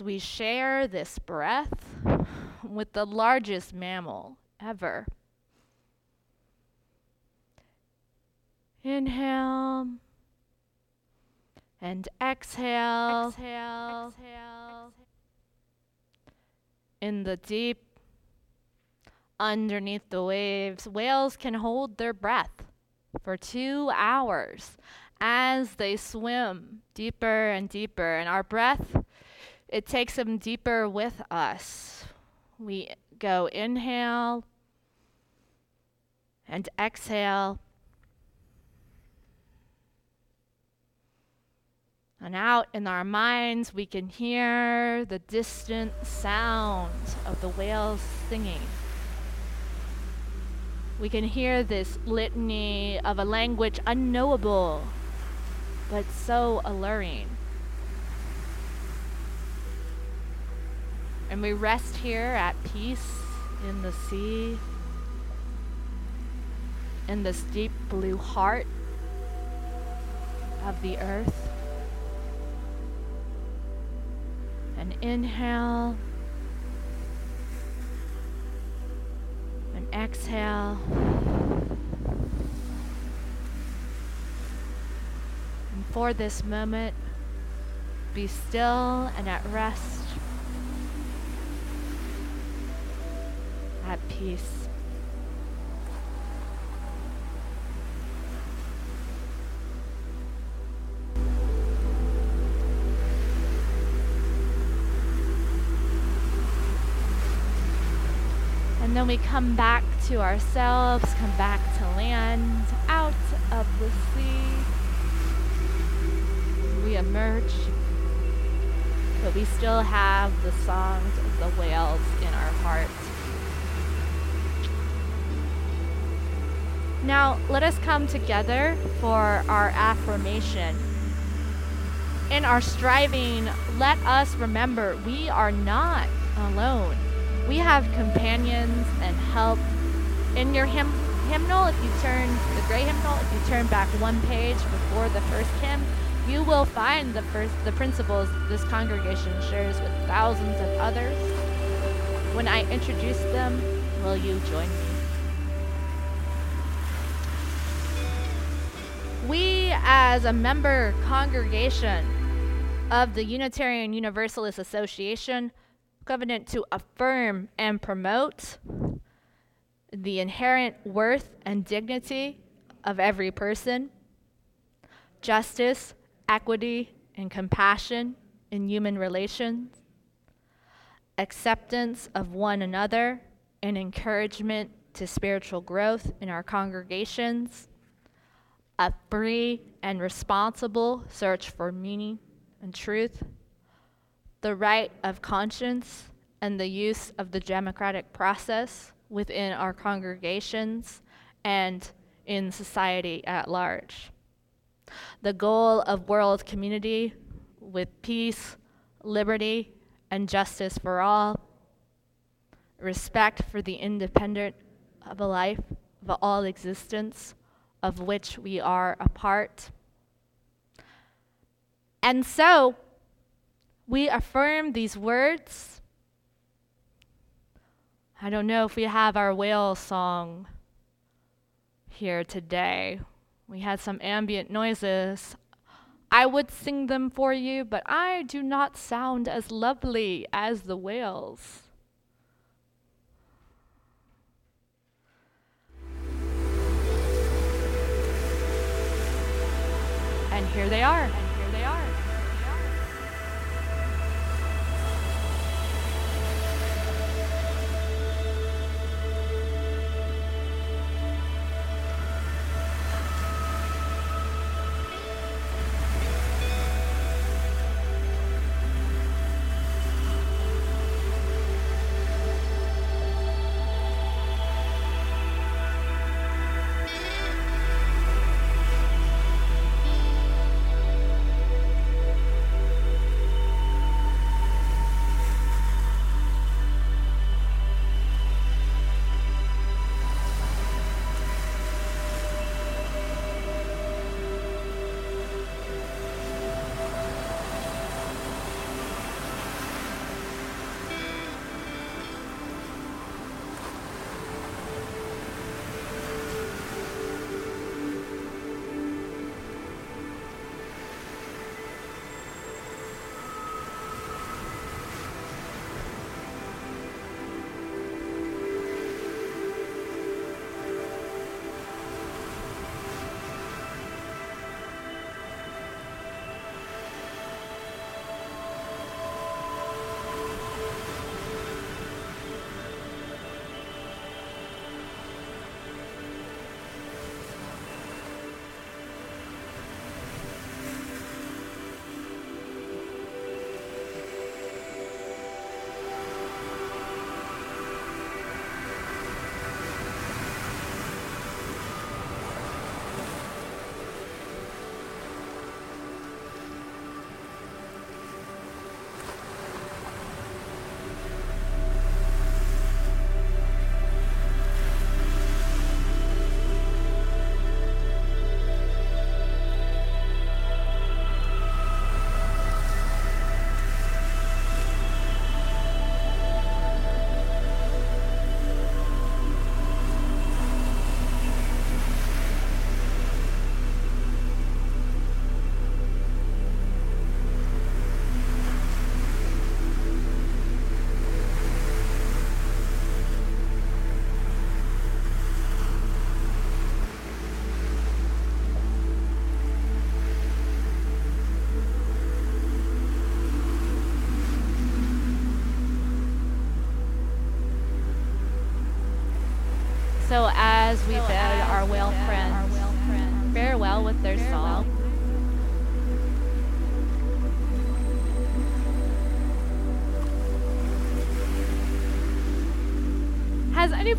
we share this breath with the largest mammal ever. Inhale and exhale. Exhale. exhale. In the deep, underneath the waves, whales can hold their breath for two hours as they swim deeper and deeper. And our breath, it takes them deeper with us. We go inhale and exhale. And out in our minds, we can hear the distant sound of the whales singing. We can hear this litany of a language unknowable, but so alluring. And we rest here at peace in the sea, in this deep blue heart of the earth. And inhale. And exhale. And for this moment, be still and at rest, at peace. And then we come back to ourselves, come back to land, out of the sea. We emerge, but we still have the songs of the whales in our hearts. Now, let us come together for our affirmation. In our striving, let us remember we are not alone we have companions and help. In your hymn, hymnal, if you turn the gray hymnal, if you turn back one page before the first hymn, you will find the first the principles this congregation shares with thousands of others. When I introduce them, will you join me? We, as a member congregation of the Unitarian Universalist Association, covenant to affirm and promote the inherent worth and dignity of every person, justice, equity, and compassion in human relations, acceptance of one another, and encouragement to spiritual growth in our congregations, a free and responsible search for meaning and truth the right of conscience and the use of the democratic process within our congregations and in society at large. The goal of world community with peace, liberty, and justice for all, respect for the independent of a life of all existence of which we are a part. And so, we affirm these words. I don't know if we have our whale song here today. We had some ambient noises. I would sing them for you, but I do not sound as lovely as the whales. Here they are.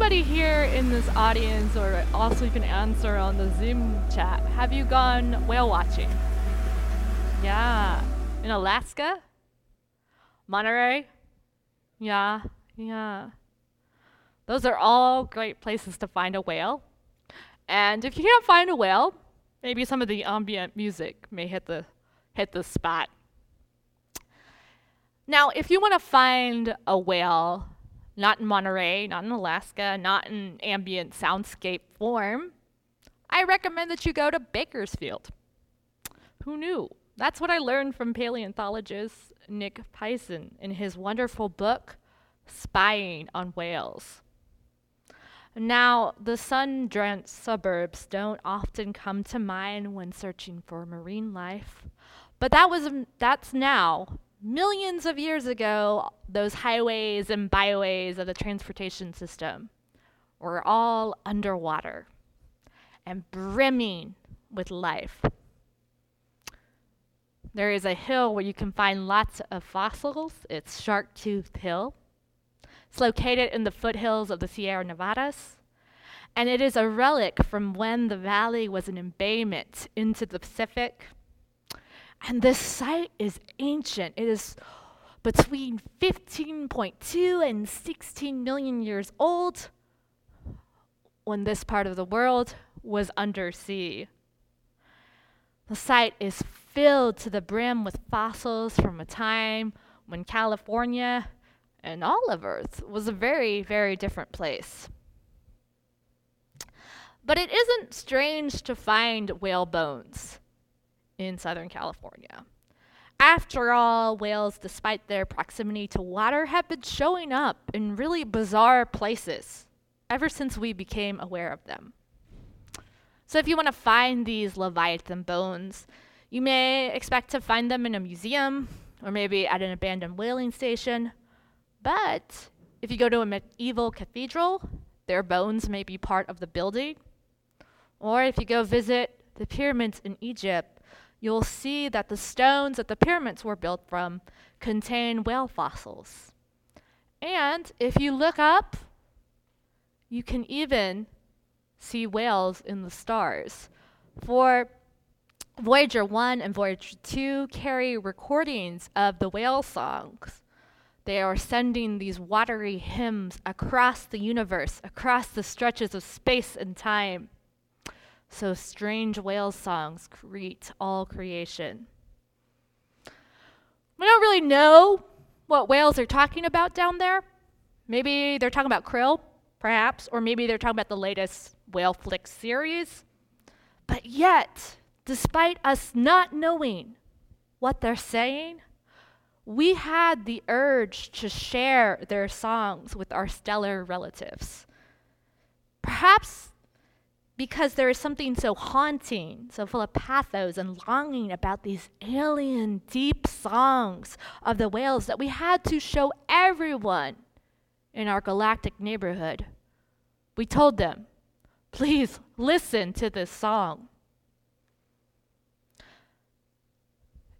Anybody here in this audience, or also you can answer on the Zoom chat, have you gone whale watching? Yeah. In Alaska? Monterey? Yeah, yeah. Those are all great places to find a whale. And if you can't find a whale, maybe some of the ambient music may hit the hit the spot. Now, if you want to find a whale, not in Monterey, not in Alaska, not in ambient soundscape form, I recommend that you go to Bakersfield. Who knew? That's what I learned from paleontologist Nick Pyenson in his wonderful book, Spying on Whales. Now, the sun drenched suburbs don't often come to mind when searching for marine life, but that was that's now. Millions of years ago, those highways and byways of the transportation system were all underwater and brimming with life. There is a hill where you can find lots of fossils. It's Shark Tooth Hill. It's located in the foothills of the Sierra Nevadas, and it is a relic from when the valley was an embayment into the Pacific. And this site is ancient. It is between 15.2 and 16 million years old when this part of the world was under sea. The site is filled to the brim with fossils from a time when California and all of Earth was a very, very different place. But it isn't strange to find whale bones in Southern California. After all, whales, despite their proximity to water, have been showing up in really bizarre places ever since we became aware of them. So if you want to find these Leviathan bones, you may expect to find them in a museum or maybe at an abandoned whaling station. But if you go to a medieval cathedral, their bones may be part of the building. Or if you go visit the pyramids in Egypt, you'll see that the stones that the pyramids were built from contain whale fossils. And if you look up, you can even see whales in the stars. For Voyager 1 and Voyager 2 carry recordings of the whale songs. They are sending these watery hymns across the universe, across the stretches of space and time. So strange whale songs greet all creation. We don't really know what whales are talking about down there. Maybe they're talking about krill, perhaps, or maybe they're talking about the latest whale flick series. But yet, despite us not knowing what they're saying, we had the urge to share their songs with our stellar relatives. Perhaps because there is something so haunting, so full of pathos and longing about these alien, deep songs of the whales that we had to show everyone in our galactic neighborhood. We told them, please listen to this song.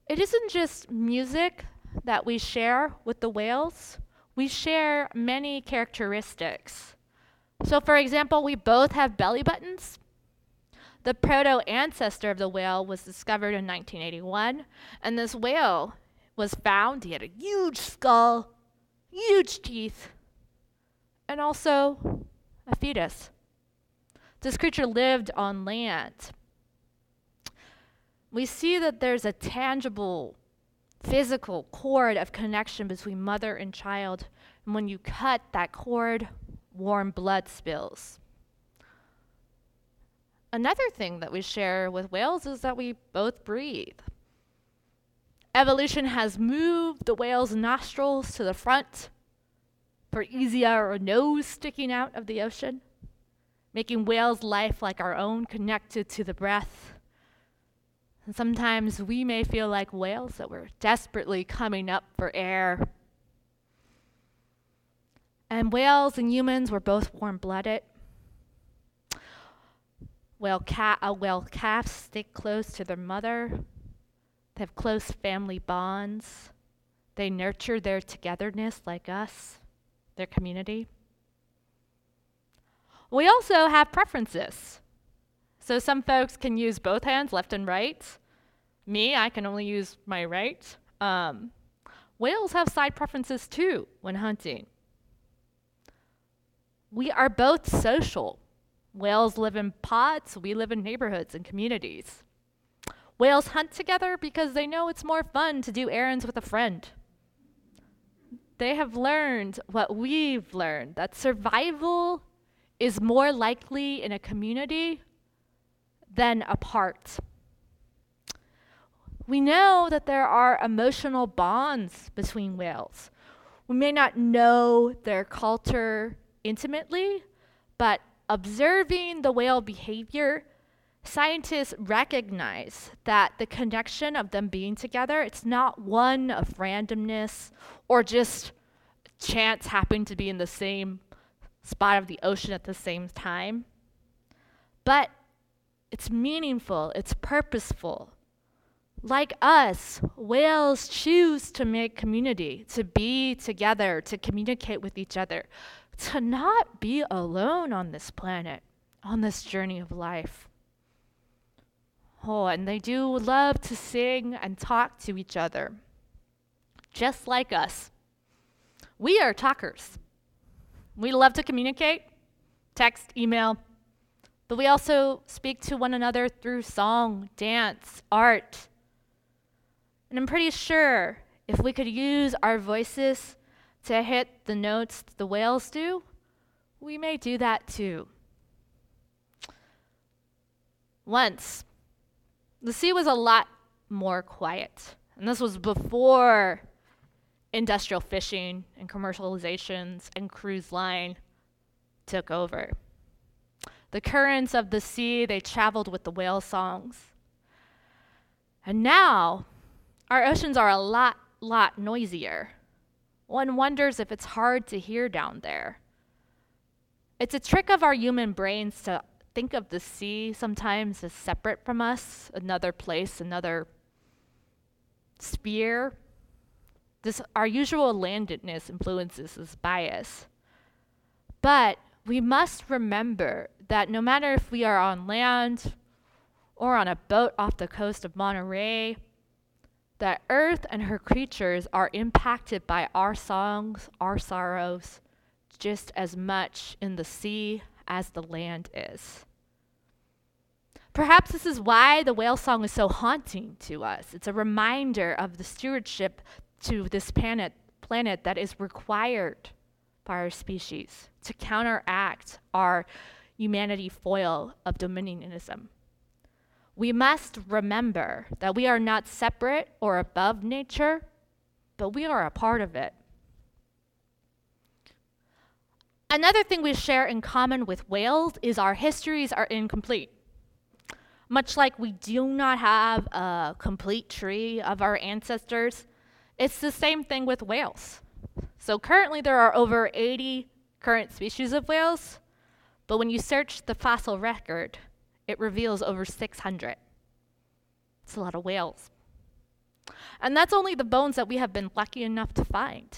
It isn't just music that we share with the whales, we share many characteristics. So, for example, we both have belly buttons. The proto ancestor of the whale was discovered in 1981, and this whale was found. He had a huge skull, huge teeth, and also a fetus. This creature lived on land. We see that there's a tangible, physical cord of connection between mother and child. And when you cut that cord, warm blood spills. Another thing that we share with whales is that we both breathe. Evolution has moved the whale's nostrils to the front for easier nose sticking out of the ocean making whales' life like our own, connected to the breath. And sometimes we may feel like whales that we're desperately coming up for air. And whales and humans were both warm blooded. Whale cat, uh, whale calves stick close to their mother. They have close family bonds. They nurture their togetherness like us, their community. We also have preferences. So some folks can use both hands, left and right. Me, I can only use my right. Um, whales have side preferences too when hunting. We are both social. Whales live in pods, we live in neighborhoods and communities. Whales hunt together because they know it's more fun to do errands with a friend. They have learned what we've learned that survival is more likely in a community than apart. We know that there are emotional bonds between whales. We may not know their culture intimately, but observing the whale behavior, scientists recognize that the connection of them being together, it's not one of randomness or just chance happening to be in the same spot of the ocean at the same time. But it's meaningful, it's purposeful. Like us, whales choose to make community, to be together, to communicate with each other, to not be alone on this planet, on this journey of life. Oh, and they do love to sing and talk to each other, just like us. We are talkers. We love to communicate, text, email, but we also speak to one another through song, dance, art. And I'm pretty sure if we could use our voices to hit the notes the whales do, we may do that too. Once, the sea was a lot more quiet, and this was before industrial fishing and commercializations and cruise line took over. The currents of the sea, they traveled with the whale songs. And now, our oceans are a lot, lot noisier. One wonders if it's hard to hear down there. It's a trick of our human brains to think of the sea sometimes as separate from us, another place, another sphere. This, our usual landedness influences this bias. But we must remember that no matter if we are on land or on a boat off the coast of Monterey, that earth and her creatures are impacted by our songs, our sorrows, just as much in the sea as the land is. Perhaps this is why the whale song is so haunting to us. It's a reminder of the stewardship to this planet, planet that is required by our species to counteract our humanity foil of dominionism. We must remember that we are not separate or above nature, but we are a part of it. Another thing we share in common with whales is our histories are incomplete. Much like we do not have a complete tree of our ancestors, it's the same thing with whales. So currently, there are over 80 current species of whales, but when you search the fossil record, it reveals over 600. It's a lot of whales. And that's only the bones that we have been lucky enough to find.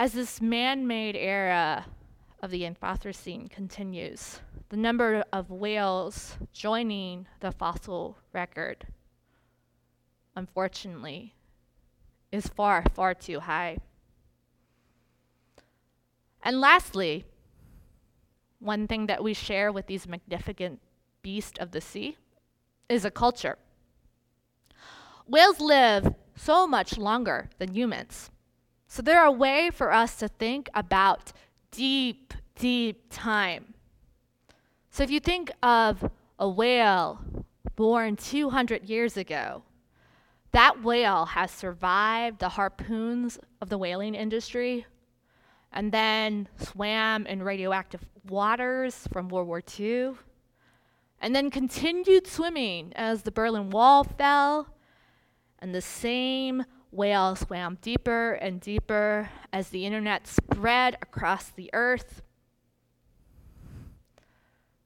As this man made era of the Anthropocene continues, the number of whales joining the fossil record, unfortunately, is far, far too high. And lastly, one thing that we share with these magnificent beasts of the sea is a culture. Whales live so much longer than humans. So they're a way for us to think about deep, deep time. So if you think of a whale born 200 years ago, that whale has survived the harpoons of the whaling industry and then swam in radioactive waters from World War II, and then continued swimming as the Berlin Wall fell, and the same whale swam deeper and deeper as the internet spread across the earth.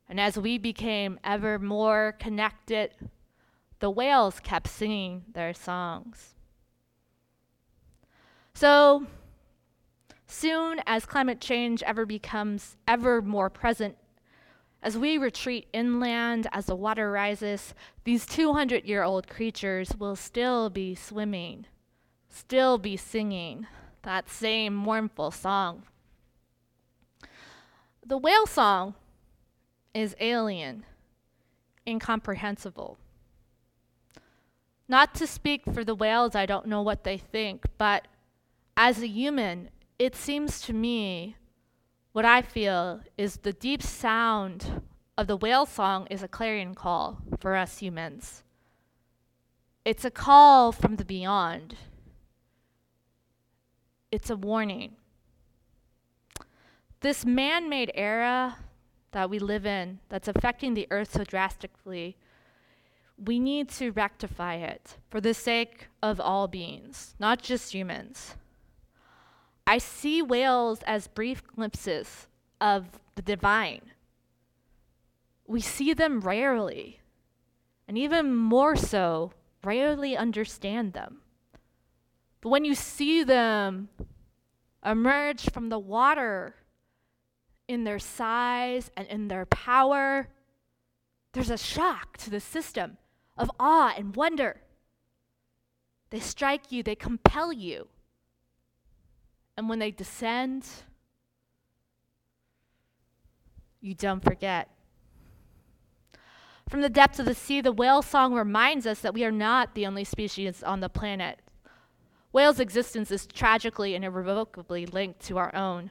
And as we became ever more connected, the whales kept singing their songs. So, soon as climate change ever becomes ever more present, as we retreat inland, as the water rises, these 200 year old creatures will still be swimming, still be singing that same mournful song. The whale song is alien, incomprehensible. Not to speak for the whales, I don't know what they think, but as a human, it seems to me what I feel is the deep sound of the whale song is a clarion call for us humans. It's a call from the beyond. It's a warning. This man made era that we live in, that's affecting the earth so drastically, we need to rectify it for the sake of all beings, not just humans. I see whales as brief glimpses of the divine. We see them rarely, and even more so, rarely understand them. But when you see them emerge from the water in their size and in their power, there's a shock to the system of awe and wonder. They strike you, they compel you. And when they descend, you don't forget. From the depths of the sea, the whale song reminds us that we are not the only species on the planet. Whales' existence is tragically and irrevocably linked to our own.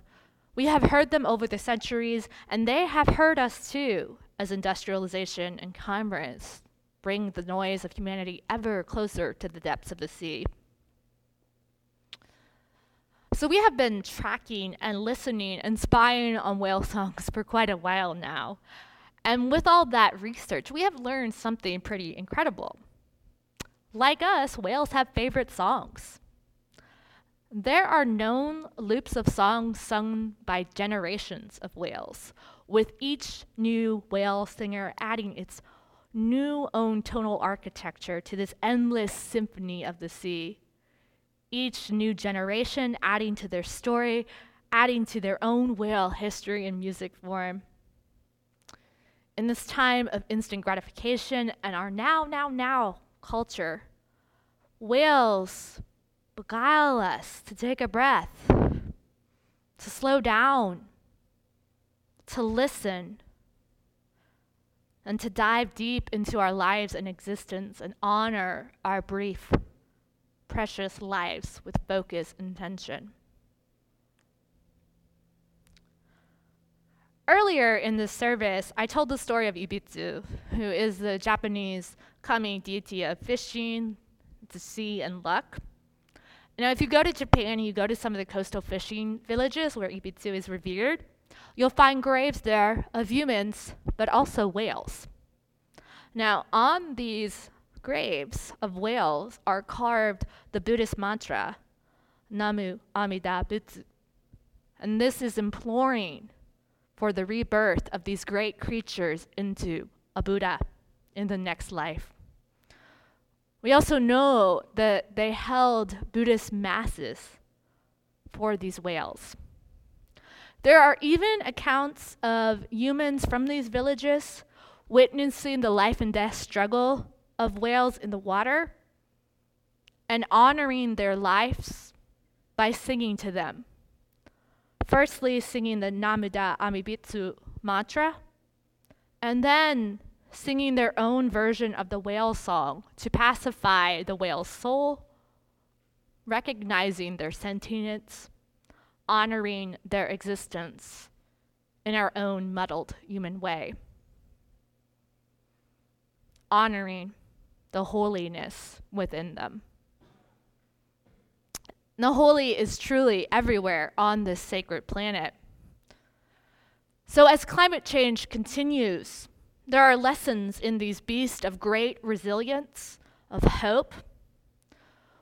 We have heard them over the centuries, and they have heard us too, as industrialization and commerce bring the noise of humanity ever closer to the depths of the sea. So we have been tracking and listening and spying on whale songs for quite a while now. And with all that research, we have learned something pretty incredible. Like us, whales have favorite songs. There are known loops of songs sung by generations of whales, with each new whale singer adding its new own tonal architecture to this endless symphony of the sea. Each new generation adding to their story, adding to their own whale history and music form. In this time of instant gratification and our now, now, now culture, whales beguile us to take a breath, to slow down, to listen, and to dive deep into our lives and existence and honor our brief, precious lives with focus and intention. Earlier in this service, I told the story of Ebisu, who is the Japanese kami deity of fishing, the sea, and luck. Now, if you go to Japan, and you go to some of the coastal fishing villages where Ebisu is revered, you'll find graves there of humans, but also whales. Now, on these graves of whales are carved the Buddhist mantra, Namu Amida Butsu. And this is imploring for the rebirth of these great creatures into a Buddha in the next life. We also know that they held Buddhist masses for these whales. There are even accounts of humans from these villages witnessing the life and death struggle of whales in the water and honoring their lives by singing to them. Firstly, singing the Namida Amibitsu mantra, and then singing their own version of the whale song to pacify the whale's soul, recognizing their sentience, honoring their existence in our own muddled human way, honoring the holiness within them. The holy is truly everywhere on this sacred planet. So, as climate change continues, there are lessons in these beasts of great resilience, of hope.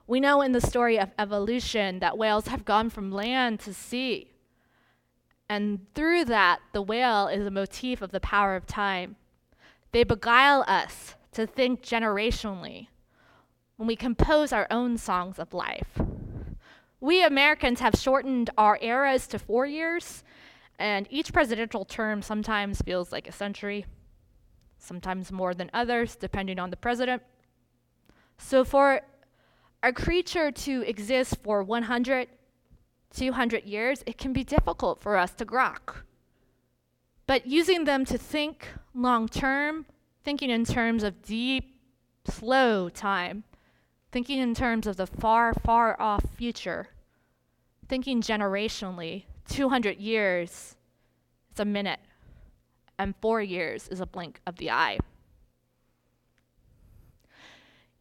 We know in the story of evolution that whales have gone from land to sea. And through that, the whale is a motif of the power of time. They beguile us to think generationally when we compose our own songs of life. We Americans have shortened our eras to four years, and each presidential term sometimes feels like a century, sometimes more than others, depending on the president. So, for a creature to exist for 100, 200 years, it can be difficult for us to grok. But using them to think long term, thinking in terms of deep, slow time, thinking in terms of the far, far off future, thinking generationally, 200 years is a minute, and four years is a blink of the eye.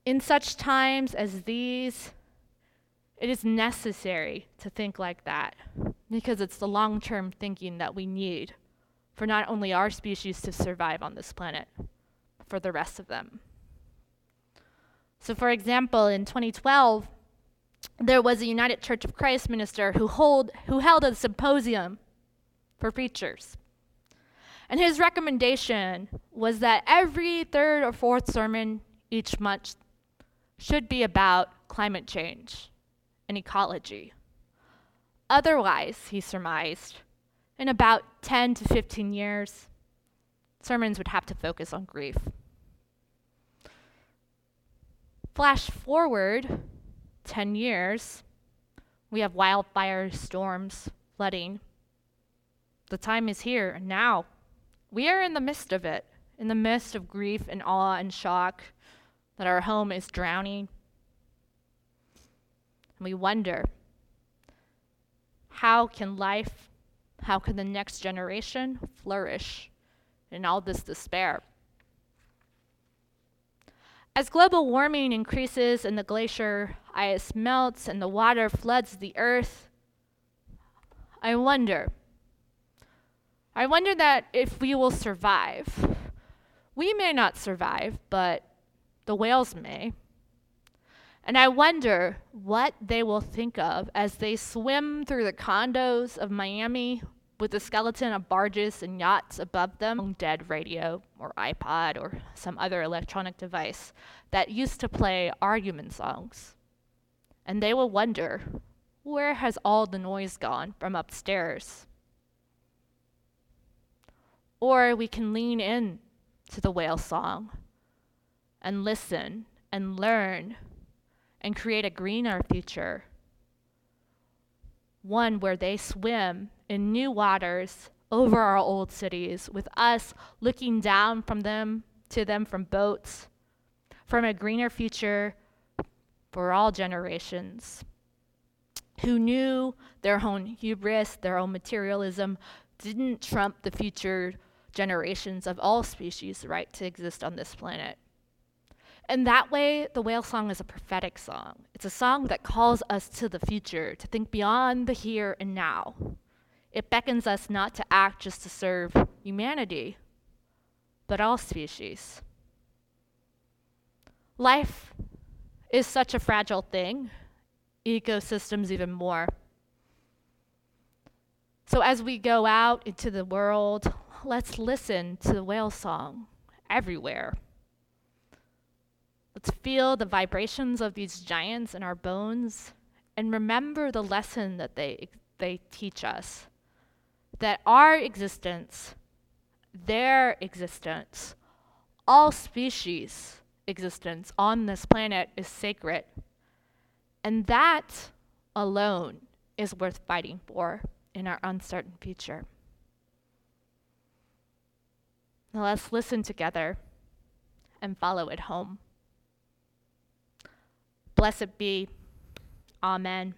In such times as these, it is necessary to think like that because it's the long term thinking that we need for not only our species to survive on this planet, for the rest of them. So, for example, in 2012, there was a United Church of Christ minister who, hold, who held a symposium for preachers. And his recommendation was that every third or fourth sermon each month should be about climate change and ecology. Otherwise, he surmised, in about 10 to 15 years, sermons would have to focus on grief. Flash forward 10 years, we have wildfires, storms, flooding. The time is here now. We are in the midst of it, in the midst of grief and awe and shock that our home is drowning. And we wonder how can life, how can the next generation flourish in all this despair? As global warming increases and the glacier ice melts and the water floods the earth, I wonder. I wonder that if we will survive. We may not survive, but the whales may. And I wonder what they will think of as they swim through the condos of Miami with the skeleton of barges and yachts above them, dead radio or iPod or some other electronic device that used to play argument songs. And they will wonder, where has all the noise gone from upstairs? Or we can lean in to the whale song and listen and learn and create a greener future. One where they swim in new waters over our old cities, with us looking down from them to them from boats, from a greener future for all generations. Who knew their own hubris, their own materialism, didn't trump the future generations of all species' right to exist on this planet. And that way, the whale song is a prophetic song. It's a song that calls us to the future, to think beyond the here and now. It beckons us not to act just to serve humanity, but all species. Life is such a fragile thing, ecosystems even more. So, as we go out into the world, let's listen to the whale song everywhere. Let's feel the vibrations of these giants in our bones and remember the lesson that they, they teach us that our existence, their existence, all species' existence on this planet is sacred. And that alone is worth fighting for in our uncertain future. Now let's listen together and follow it home. Blessed be. Amen.